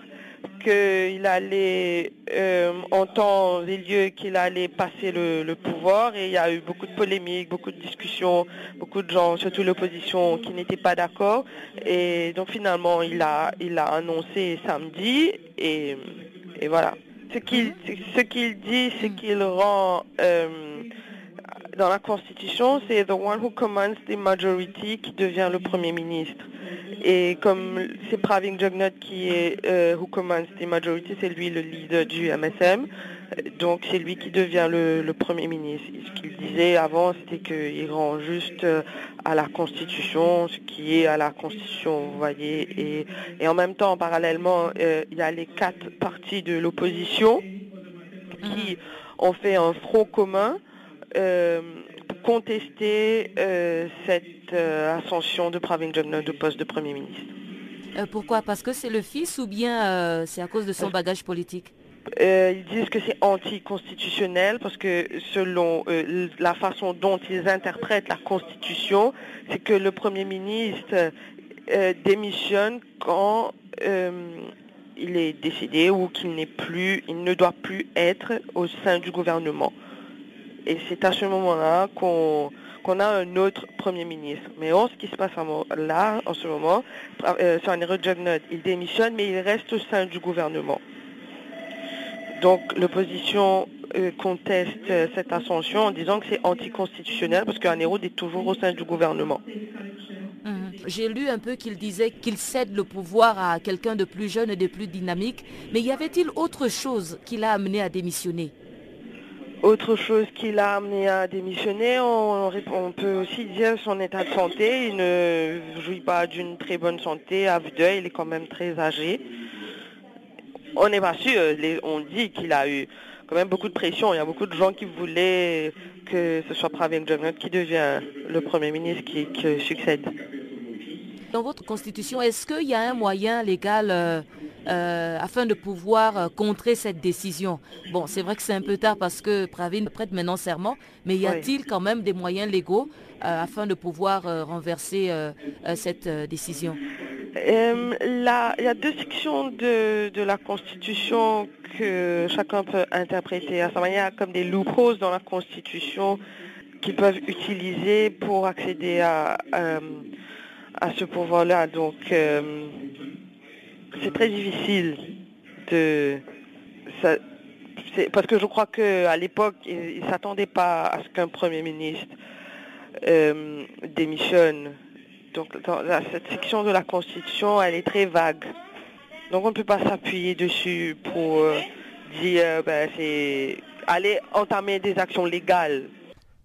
qu'il allait, euh, en temps et lieu, qu'il allait passer le, pouvoir et il y a eu beaucoup de polémiques, beaucoup de discussions, beaucoup de gens, surtout l'opposition, qui n'étaient pas d'accord. Et donc finalement, il a, il a annoncé samedi et, et voilà. Ce qu'il ce qu'il dit, c'est qu'il rend... Euh, dans la Constitution, c'est the one who commands the majority qui devient le Premier ministre. Et comme c'est Pravin Jagnat qui est euh, who commands the majority, c'est lui le leader du MSM. Donc c'est lui qui devient le, Premier ministre. Ce qu'il disait avant, c'était qu'il rend juste euh, à la Constitution ce qui est à la Constitution, vous voyez. Et, en même temps, parallèlement, euh, il y a les quatre partis de l'opposition qui ont fait un front commun contester euh, cette euh, ascension de Pravin Jagnat au poste de Premier ministre. pourquoi? Parce que c'est le fils ou bien c'est à cause de son bagage politique? ils disent que c'est anticonstitutionnel parce que selon la façon dont ils interprètent la Constitution, c'est que le Premier ministre démissionne quand il est décédé ou qu'il n'est plus, il ne doit plus être au sein du gouvernement. Et c'est à ce moment-là qu'on a un autre Premier ministre. Mais en ce qui se passe là, en ce moment, euh, Jagnot, il démissionne, mais il reste au sein du gouvernement. Donc l'opposition euh, contestent euh, cette ascension en disant que c'est anticonstitutionnel parce qu'Anero est toujours au sein du gouvernement. Mhm. J'ai lu un peu qu'il disait qu'il cède le pouvoir à quelqu'un de plus jeune et de plus dynamique, mais y avait-il autre chose qui l'a amené à démissionner? Autre chose qui l'a amené à démissionner, on, peut aussi dire son état de santé. Il ne jouit pas d'une très bonne santé. À Vdeuil, il est quand même très âgé. On n'est pas sûr. on dit qu'il a eu quand même beaucoup de pression. Il y a beaucoup de gens qui voulaient que ce soit Pravin Gordhan qui devient le Premier ministre qui, succède. Dans votre constitution, est-ce qu'il y a un moyen légal euh, afin de pouvoir euh, contrer cette décision. Bon, c'est vrai que c'est un peu tard parce que Pravin prête maintenant serment, mais y a-t-il quand même des moyens légaux euh, afin de pouvoir renverser cette décision? Il y a deux sections de, la Constitution que chacun peut interpréter à sa manière comme des loopholes dans la Constitution qu'ils peuvent utiliser pour accéder à, à ce pouvoir-là. Donc, c'est très difficile de... parce que je crois qu'à l'époque, il ne s'attendait pas à ce qu'un Premier ministre euh, démissionne. Donc cette section de la Constitution, elle est très vague. Donc on ne peut pas s'appuyer dessus pour euh, dire, ben, c'est aller entamer des actions légales.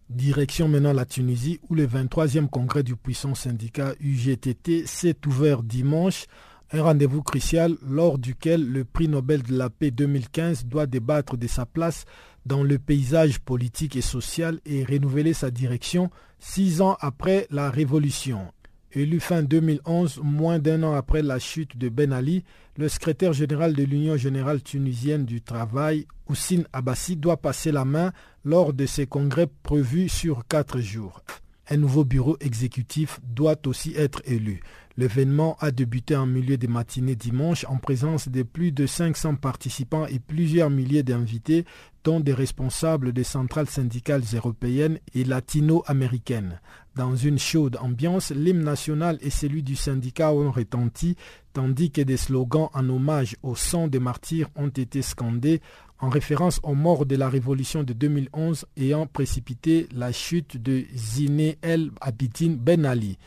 Direction maintenant la Tunisie où le 23e congrès du puissant syndicat UGTT s'est ouvert dimanche un rendez-vous crucial lors duquel le prix Nobel de la paix 2015 doit débattre de sa place dans le paysage politique et social et renouveler sa direction six ans après la révolution. Élu fin 2011, moins d'un an après la chute de Ben Ali, le secrétaire général de l'Union générale tunisienne du travail, Houssine Abbassi, doit passer la main lors de ses congrès prévus sur quatre jours. Un nouveau bureau exécutif doit aussi être élu. L'événement a débuté en milieu de matinée dimanche en présence de plus de 500 participants et plusieurs milliers d'invités, dont des responsables des centrales syndicales européennes et latino-américaines. Dans une chaude ambiance, l'hymne national et celui du syndicat ont retenti, tandis que des slogans en hommage au sang des martyrs ont été scandés en référence aux morts de la révolution de 2011 ayant précipité la chute de Zine El Abidine Ben Ali.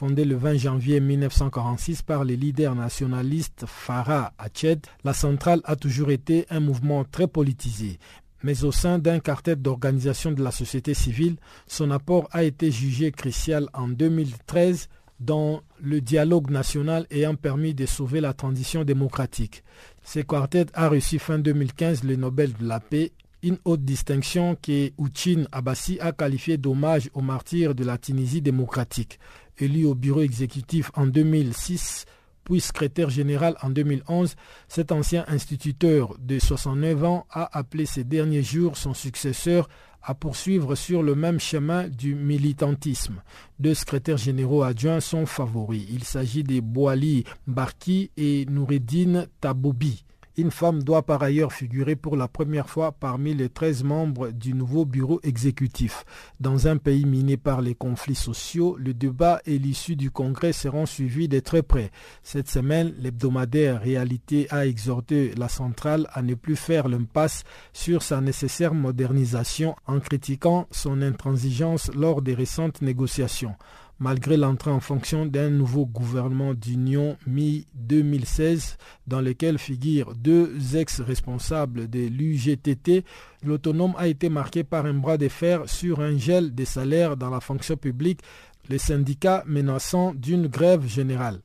Fondée le 20 janvier 1946 par les leaders nationalistes Farah Ached, la centrale a toujours été un mouvement très politisé. Mais au sein d'un quartet d'organisations de la société civile, son apport a été jugé crucial en 2013 dans le dialogue national ayant permis de sauver la transition démocratique. Ce quartet a reçu fin 2015 le Nobel de la paix une haute distinction que Ouchin Abbassi a qualifiée d'hommage aux martyrs de la Tunisie démocratique. Élu au bureau exécutif en 2006, puis secrétaire général en 2011, cet ancien instituteur de 69 ans a appelé ces derniers jours son successeur à poursuivre sur le même chemin du militantisme. Deux secrétaires généraux adjoints sont favoris. Il s'agit de Boali Barki et Noureddin Taboubi. Une femme doit par ailleurs figurer pour la première fois parmi les 13 membres du nouveau bureau exécutif. Dans un pays miné par les conflits sociaux, le débat et l'issue du congrès seront suivis de très près. Cette semaine, l'hebdomadaire Réalité a exhorté la centrale à ne plus faire l'impasse sur sa nécessaire modernisation en critiquant son intransigeance lors des récentes négociations malgré l'entrée en fonction d'un nouveau gouvernement d'union mi-2016 dans lequel figurent deux ex-responsables de l'UGTT, l'autonome a été marqué par un bras de fer sur un gel des salaires dans la fonction publique, les syndicats menaçant d'une grève générale.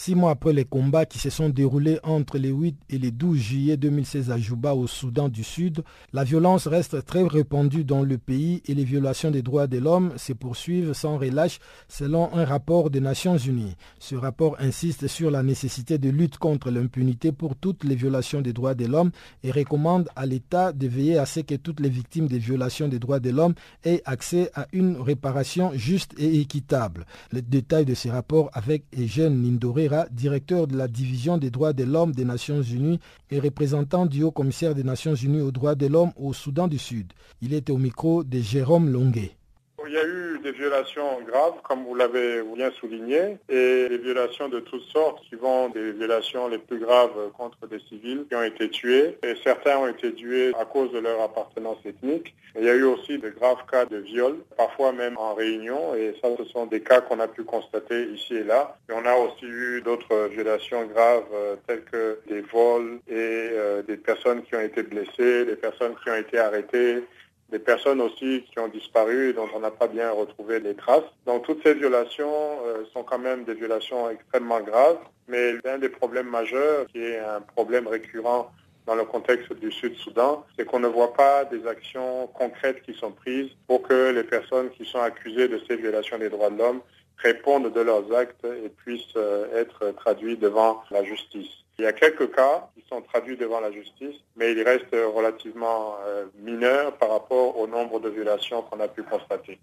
Six mois après les combats qui se sont déroulés entre les 8 et les 12 juillet 2016 à Juba au Soudan du Sud, la violence reste très répandue dans le pays et les violations des droits de l'homme se poursuivent sans relâche selon un rapport des Nations Unies. Ce rapport insiste sur la nécessité de lutte contre l'impunité pour toutes les violations des droits de l'homme et recommande à l'État de veiller à ce que toutes les victimes des violations des droits de l'homme aient accès à une réparation juste et équitable. Les détails de ce rapport avec Eugène Directeur de la division des droits de l'homme des Nations Unies et représentant du haut commissaire des Nations Unies aux droits de l'homme au Soudan du Sud. Il était au micro de Jérôme Longuet. Il y a eu des violations graves, comme vous l'avez bien souligné, et des violations de toutes sortes, qui vont des violations les plus graves contre des civils qui ont été tués, et certains ont été tués à cause de leur appartenance ethnique. Il y a eu aussi de graves cas de viol, parfois même en réunion, et ça, ce sont des cas qu'on a pu constater ici et là. Et on a aussi eu d'autres violations graves, euh, telles que des vols et euh, des personnes qui ont été blessées, des personnes qui ont été arrêtées, des personnes aussi qui ont disparu et dont on n'a pas bien retrouvé les traces. Donc toutes ces violations euh, sont quand même des violations extrêmement graves, mais l'un des problèmes majeurs, qui est un problème récurrent dans le contexte du Sud-Soudan, c'est qu'on ne voit pas des actions concrètes qui sont prises pour que les personnes qui sont accusées de ces violations des droits de l'homme répondent de leurs actes et puissent euh, être traduits devant la justice. Il y a quelques cas qui sont traduits devant la justice, mais il reste relativement euh, mineur par rapport au nombre de violations qu'on a pu constater.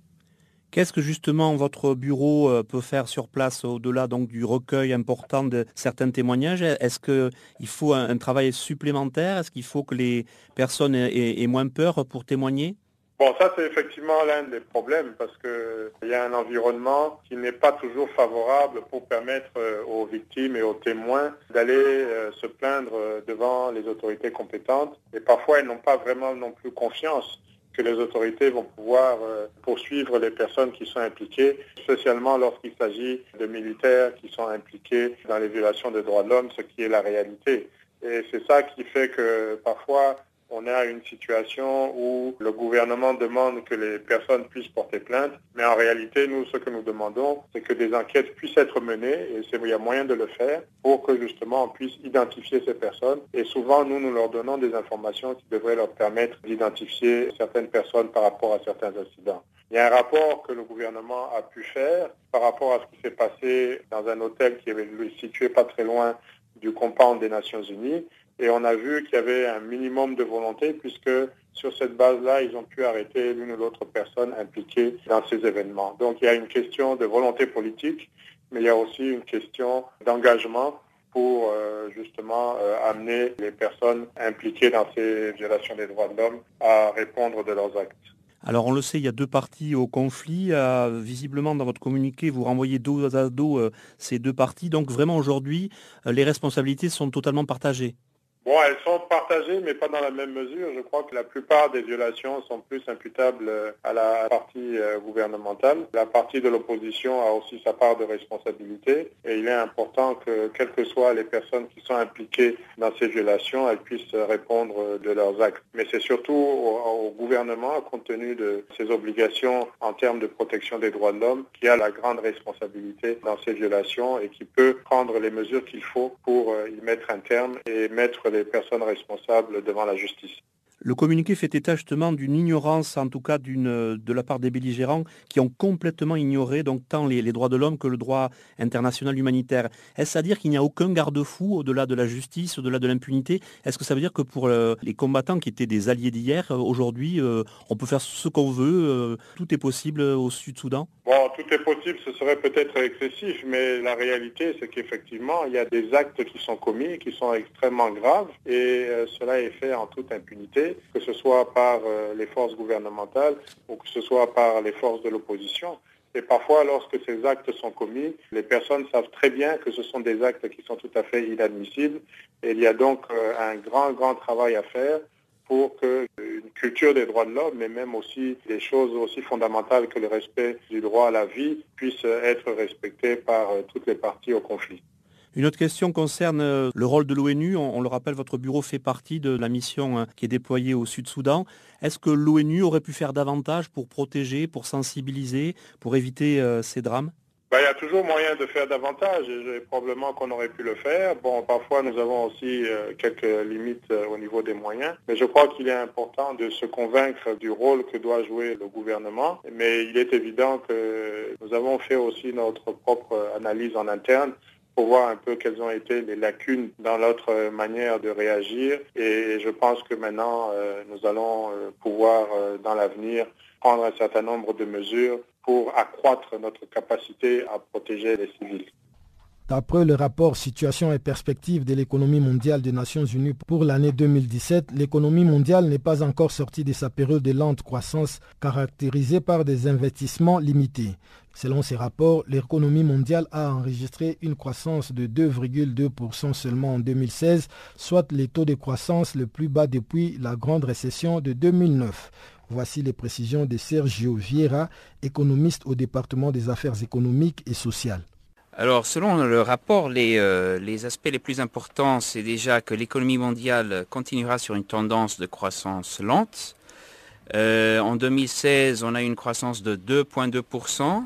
Qu'est-ce que justement votre bureau euh, peut faire sur place au-delà du recueil important de certains témoignages? Est-ce qu'il faut un, travail supplémentaire? Est-ce qu'il faut que les personnes aient moins peur pour témoigner? Bon, ça c'est effectivement l'un des problèmes parce qu'il y a un environnement qui n'est pas toujours favorable pour permettre euh, aux victimes et aux témoins d'aller euh, se plaindre euh, devant les autorités compétentes. Et parfois, elles n'ont pas vraiment non plus confiance que les autorités vont pouvoir poursuivre les personnes qui sont impliquées, spécialement lorsqu'il s'agit de militaires qui sont impliqués dans les violations des droits de l'homme, ce qui est la réalité. Et c'est ça qui fait que parfois on a une situation où le gouvernement demande que les personnes puissent porter plainte, mais en réalité, nous, ce que nous demandons, c'est que des enquêtes puissent être menées, et il y a moyen de le faire, pour que justement on puisse identifier ces personnes. Et souvent, nous, nous leur donnons des informations qui devraient leur permettre d'identifier certaines personnes par rapport à certains incidents. Il y a un rapport que le gouvernement a pu faire par rapport à ce qui s'est passé dans un hôtel qui est situé pas très loin du compound des Nations Unies et on a vu qu'il y avait un minimum de volonté puisque sur cette base-là, ils ont pu arrêter l'une ou l'autre personne impliquée dans ces événements. Donc il y a une question de volonté politique, mais il y a aussi une question d'engagement pour euh, justement euh, amener les personnes impliquées dans ces violations des droits de l'homme à répondre de leurs actes. Alors on le sait, il y a deux parties au conflit. Euh, visiblement, dans votre communiqué, vous renvoyez dos à dos ces deux parties. Donc vraiment aujourd'hui, les responsabilités sont totalement partagées. Bon, elles sont partagées, mais pas dans la même mesure. Je crois que la plupart des violations sont plus imputables euh, à la partie euh, gouvernementale. La partie de l'opposition a aussi sa part de responsabilité. Et il est important que, quelles que soient les personnes qui sont impliquées dans ces violations, elles puissent répondre de leurs actes. Mais c'est surtout au, gouvernement, compte tenu de ses obligations en termes de protection des droits de l'homme, qui a la grande responsabilité dans ces violations et qui peut prendre les mesures qu'il faut pour euh, y mettre un terme et mettre personnes responsables devant la justice. Le communiqué fait état justement d'une ignorance, en tout cas de la part des belligérants, qui ont complètement ignoré tant les, droits de l'homme que le droit international humanitaire. Est-ce à dire qu'il n'y a aucun garde-fou au-delà de la justice, au-delà de l'impunité? Est-ce que ça veut dire que pour euh, les combattants qui étaient des alliés d'hier, euh, aujourd'hui, euh, on peut faire ce qu'on veut, tout est possible au Sud-Soudan? Bon, tout est possible, ce serait peut-être excessif, mais la réalité, c'est qu'effectivement, il y a des actes qui sont commis, qui sont extrêmement graves, et cela est fait en toute impunité que ce soit par euh, les forces gouvernementales ou que ce soit par les forces de l'opposition. Et parfois, lorsque ces actes sont commis, les personnes savent très bien que ce sont des actes qui sont tout à fait inadmissibles. Et il y a donc euh, un grand, grand travail à faire pour qu'une culture des droits de l'homme, mais même aussi des choses aussi fondamentales que le respect du droit à la vie, puissent être respectées par euh, toutes les parties au conflit. Une autre question concerne euh, le rôle de l'ONU. On, le rappelle, votre bureau fait partie de la mission hein, qui est déployée au Sud-Soudan. Est-ce que l'ONU aurait pu faire davantage pour protéger, pour sensibiliser, pour éviter euh, ces drames? Bah, il y a toujours moyen de faire davantage et probablement qu'on aurait pu le faire. Bon, parfois nous avons aussi euh, quelques limites au niveau des moyens, mais je crois qu'il est important de se convaincre du rôle que doit jouer le gouvernement. Mais il est évident que nous avons fait aussi notre propre analyse en interne pour voir un peu quelles ont été les lacunes dans notre manière de réagir. Et je pense que maintenant, euh, nous allons euh, pouvoir, euh, dans l'avenir, prendre un certain nombre de mesures pour accroître notre capacité à protéger les civils. D'après le rapport Situation et perspectives de l'économie mondiale des Nations Unies pour l'année 2017, l'économie mondiale n'est pas encore sortie de sa période de lente croissance caractérisée par des investissements limités. Selon ces rapports, l'économie mondiale a enregistré une croissance de 2,2% seulement en 2016, soit les taux de croissance le plus bas depuis la grande récession de 2009. Voici les précisions de Sergio Vieira, économiste au département des affaires économiques et sociales. Alors, selon le rapport, euh, les, aspects les plus importants, c'est déjà que l'économie mondiale continuera sur une tendance de croissance lente. Euh, en 2016, on a une croissance de 2,2%,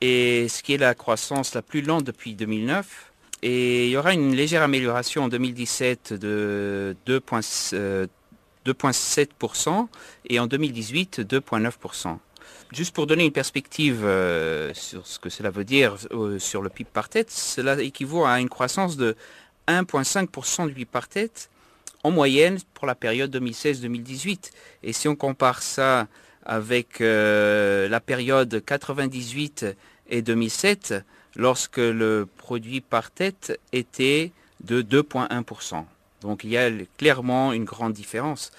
et ce qui est la croissance la plus lente depuis 2009. Et il y aura une légère amélioration en 2017 de 2,7% euh, et en 2018 2,9%. Juste pour donner une perspective euh, sur ce que cela veut dire euh, sur le PIB par tête, cela équivaut à une croissance de 1,5% du PIB par tête en moyenne pour la période 2016-2018. Et si on compare ça avec euh, la période 98 et 2007, lorsque le produit par tête était de 2,1%. Donc il y a clairement une grande différence.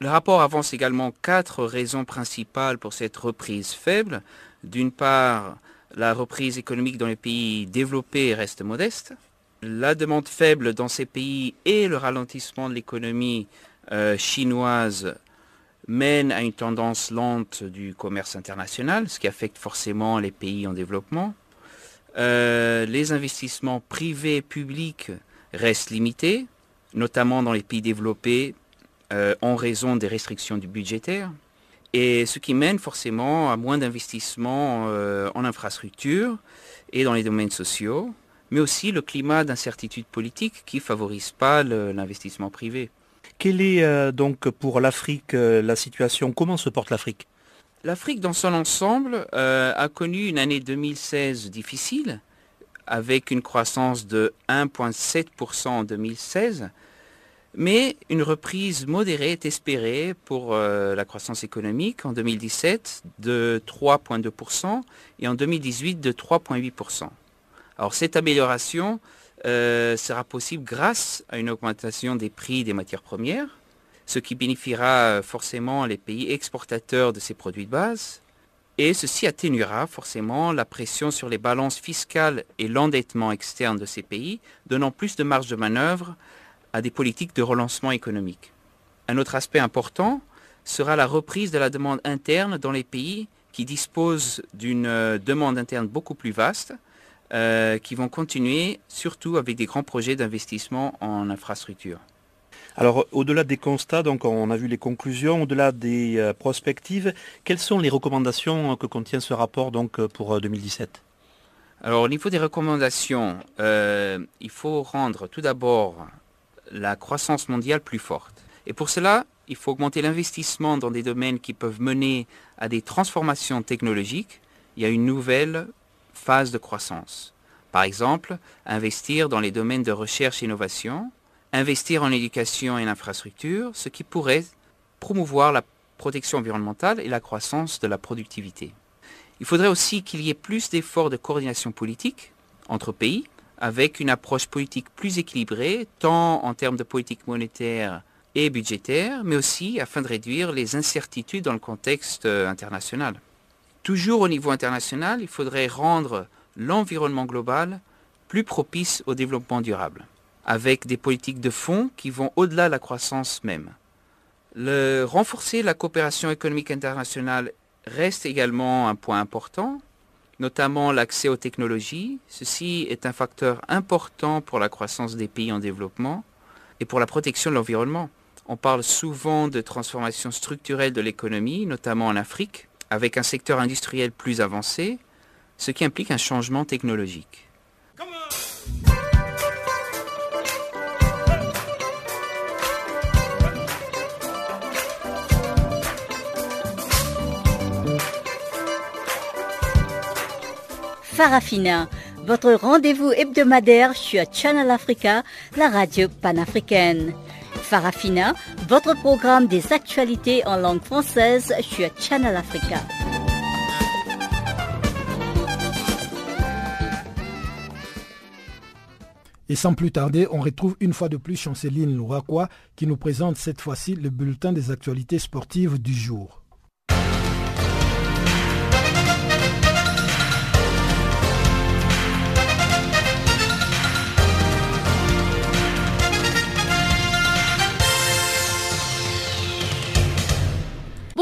Le rapport avance également quatre raisons principales pour cette reprise faible. D'une part, la reprise économique dans les pays développés reste modeste. La demande faible dans ces pays et le ralentissement de l'économie euh, chinoise mènent à une tendance lente du commerce international, ce qui affecte forcément les pays en développement. Euh, les investissements privés et publics restent limités, notamment dans les pays développés euh, en raison des restrictions du budgétaire, et ce qui mène forcément à moins d'investissements euh, en infrastructure et dans les domaines sociaux, mais aussi le climat d'incertitude politique qui ne favorise pas l'investissement privé. Quelle est euh, donc pour l'Afrique la situation? Comment se porte l'Afrique? L'Afrique dans son ensemble a connu une année 2016 difficile, avec une croissance de 1,7% en 2016, mais une reprise modérée est espérée pour euh, la croissance économique en 2017 de 3,2% et en 2018 de 3,8%. Alors cette amélioration euh, sera possible grâce à une augmentation des prix des matières premières, ce qui bénéficiera forcément les pays exportateurs de ces produits de base, et ceci atténuera forcément la pression sur les balances fiscales et l'endettement externe de ces pays, donnant plus de marge de manœuvre à des politiques de relancement économique. Un autre aspect important sera la reprise de la demande interne dans les pays qui disposent d'une euh, demande interne beaucoup plus vaste, euh, qui vont continuer surtout avec des grands projets d'investissement en infrastructure. Alors, au-delà des constats, donc on a vu les conclusions, au-delà des euh, prospectives, quelles sont les recommandations que contient ce rapport donc pour 2017 Alors, au niveau des recommandations, il faut rendre tout d'abord la croissance mondiale plus forte. Et pour cela, il faut augmenter l'investissement dans des domaines qui peuvent mener à des transformations technologiques. Il y une nouvelle phase de croissance. Par exemple, investir dans les domaines de recherche et innovation, investir en éducation et en infrastructure, ce qui pourrait promouvoir la protection environnementale et la croissance de la productivité. Il faudrait aussi qu'il y ait plus d'efforts de coordination politique entre pays avec une approche politique plus équilibrée, tant en termes de politique monétaire et budgétaire, mais aussi afin de réduire les incertitudes dans le contexte euh, international. Toujours au niveau international, il faudrait rendre l'environnement global plus propice au développement durable, avec des politiques de fonds qui vont au-delà de la croissance même. Renforcer la coopération économique internationale reste également un point important, notamment l'accès aux technologies. Ceci est un facteur important pour la croissance des pays en développement et pour la protection de l'environnement. On parle souvent de transformation structurelle de l'économie, notamment en Afrique, avec un secteur industriel plus avancé, ce qui implique un changement technologique. Farafina, votre rendez-vous hebdomadaire sur Channel Africa, la radio panafricaine. Farafina, votre programme des actualités en langue française sur Channel Africa. Et sans plus tarder, on retrouve une fois de plus Chanceline Louraquois qui nous présente cette fois-ci le bulletin des actualités sportives du jour.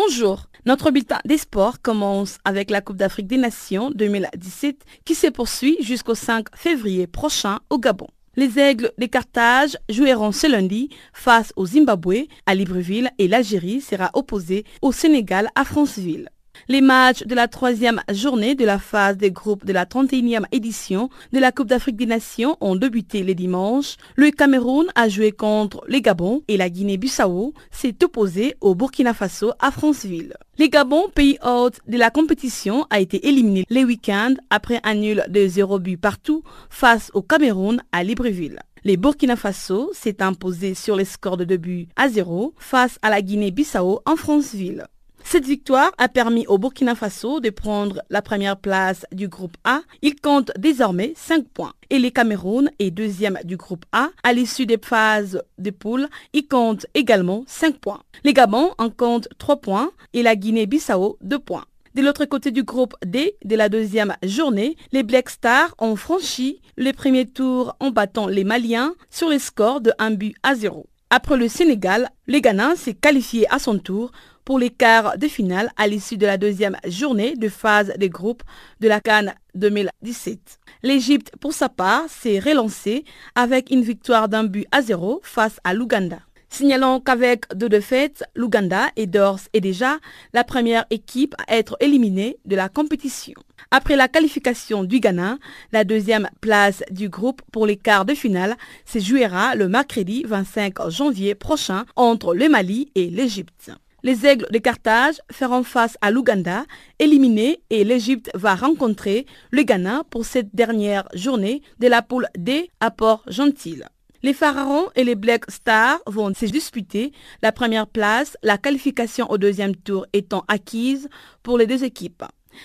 Bonjour. Notre bulletin des sports commence avec la Coupe d'Afrique des Nations 2017 qui se poursuit jusqu'au 5 février prochain au Gabon. Les Aigles des Carthage joueront ce lundi face au Zimbabwe à Libreville et l'Algérie sera opposée au Sénégal à Franceville. Les matchs de la troisième journée de la phase des groupes de la 31e édition de la Coupe d'Afrique des Nations ont débuté les dimanches. Le Cameroun a joué contre les Gabon et la Guinée-Bissau s'est opposé au Burkina Faso à Franceville. Les Gabon, pays hôte de la compétition, a été éliminé les week-ends après un nul de 0 but partout face au Cameroun à Libreville. Les Burkina Faso s'est imposé sur les scores de 2 buts à 0 face à la Guinée-Bissau en Franceville. Cette victoire a permis au Burkina Faso de prendre la première place du groupe A. Il compte désormais 5 points. Et le Cameroun est deuxième du groupe A. À l'issue des phases de poule, il compte également 5 points. Les Gabon en comptent 3 points et la Guinée-Bissau 2 points. De l'autre côté du groupe D de la deuxième journée, les Black Stars ont franchi le premier tour en battant les Maliens sur les scores de 1 but à 0. Après le Sénégal, le Ghana s'est qualifié à son tour pour les quarts de finale à l'issue de la deuxième journée de phase des groupes de la Cannes 2017. L'Égypte, pour sa part, s'est relancée avec une victoire d'un but à zéro face à l'Ouganda. Signalons qu'avec deux défaites, l'Ouganda est d'ores et déjà la première équipe à être éliminée de la compétition. Après la qualification du Ghana, la deuxième place du groupe pour les quarts de finale se jouera le mercredi 25 janvier prochain entre le Mali et l'Égypte. Les Aigles de Carthage feront face à l'Ouganda, éliminé, et l'Égypte va rencontrer le Ghana pour cette dernière journée de la poule D à Port-Gentil. Les Pharaons et les Black Stars vont se disputer la première place, la qualification au deuxième tour étant acquise pour les deux équipes.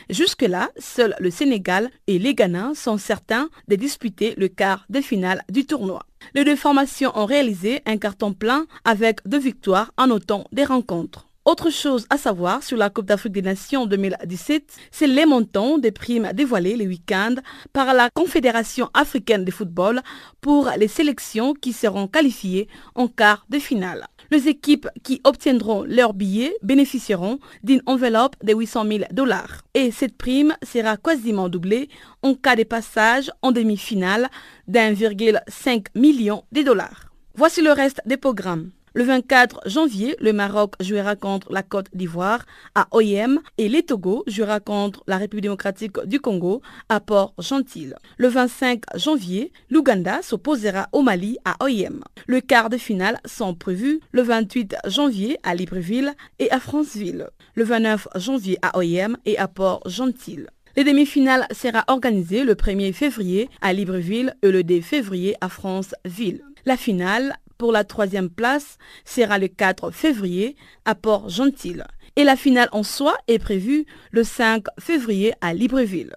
Jusque-là, seuls le Sénégal et les Ghana sont certains de disputer le quart de finale du tournoi. Les deux formations ont réalisé un carton plein avec deux victoires en autant des rencontres. Autre chose à savoir sur la Coupe d'Afrique des Nations 2017, c'est les montants des primes dévoilés les week-ends par la Confédération africaine de football pour les sélections qui seront qualifiées en quart de finale. Les équipes qui obtiendront leur billet bénéficieront d'une enveloppe de 800 000 dollars. Et cette prime sera quasiment doublée en cas de passage en demi-finale d'1,5 million de dollars. Voici le reste des programmes. Le 24 janvier, le Maroc jouera contre la Côte d'Ivoire à OIM et les Togo jouera contre la République démocratique du Congo à Port-Gentil. Le 25 janvier, l'Ouganda s'opposera au Mali à OIM. Le quart de finale sont prévus le 28 janvier à Libreville et à Franceville. Le 29 janvier à OIM et à Port-Gentil. Les demi-finales sera organisées le 1er février à Libreville et le 2 février à Franceville. La finale pour la troisième place sera le 4 février à Port-Gentil. Et la finale en soi est prévue le 5 février à Libreville.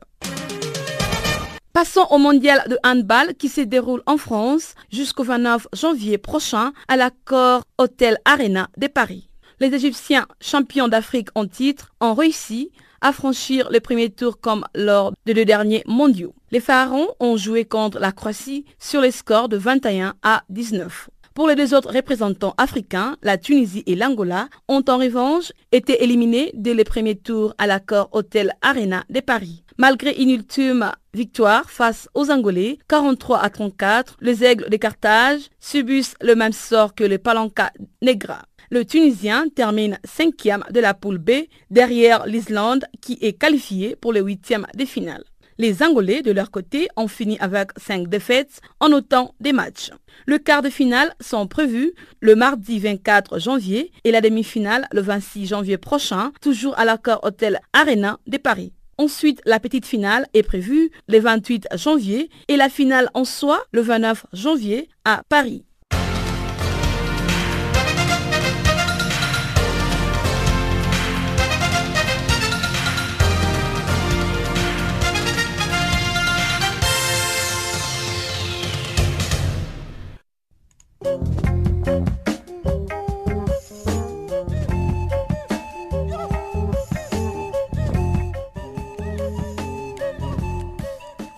Passons au mondial de handball qui se déroule en France jusqu'au 29 janvier prochain à l'accord Hôtel Arena de Paris. Les Égyptiens champions d'Afrique en titre ont réussi à franchir le premier tour comme lors des deux derniers mondiaux. Les Pharaons ont joué contre la Croatie sur les scores de 21 à 19. Pour les deux autres représentants africains, la Tunisie et l'Angola ont en revanche été éliminés dès le premier tour à l'accord Hôtel Arena de Paris. Malgré une ultime victoire face aux Angolais, 43 à 34, les Aigles de Carthage subissent le même sort que les Palanca Negra. Le Tunisien termine cinquième de la poule B derrière l'Islande qui est qualifiée pour le huitième de finale. Les Angolais, de leur côté, ont fini avec cinq défaites en autant des matchs. Le quart de finale sont prévus le mardi 24 janvier et la demi-finale le 26 janvier prochain, toujours à l'accord Hôtel Arena de Paris. Ensuite, la petite finale est prévue le 28 janvier et la finale en soi le 29 janvier à Paris.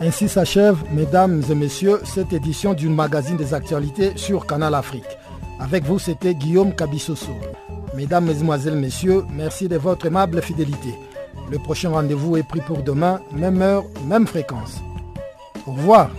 Ainsi s'achève, mesdames et messieurs, cette édition d'une magazine des actualités sur Canal Afrique. Avec vous, c'était Guillaume Cabissoso. Mesdames, Mesdemoiselles, Messieurs, merci de votre aimable fidélité. Le prochain rendez-vous est pris pour demain, même heure, même fréquence. Au revoir.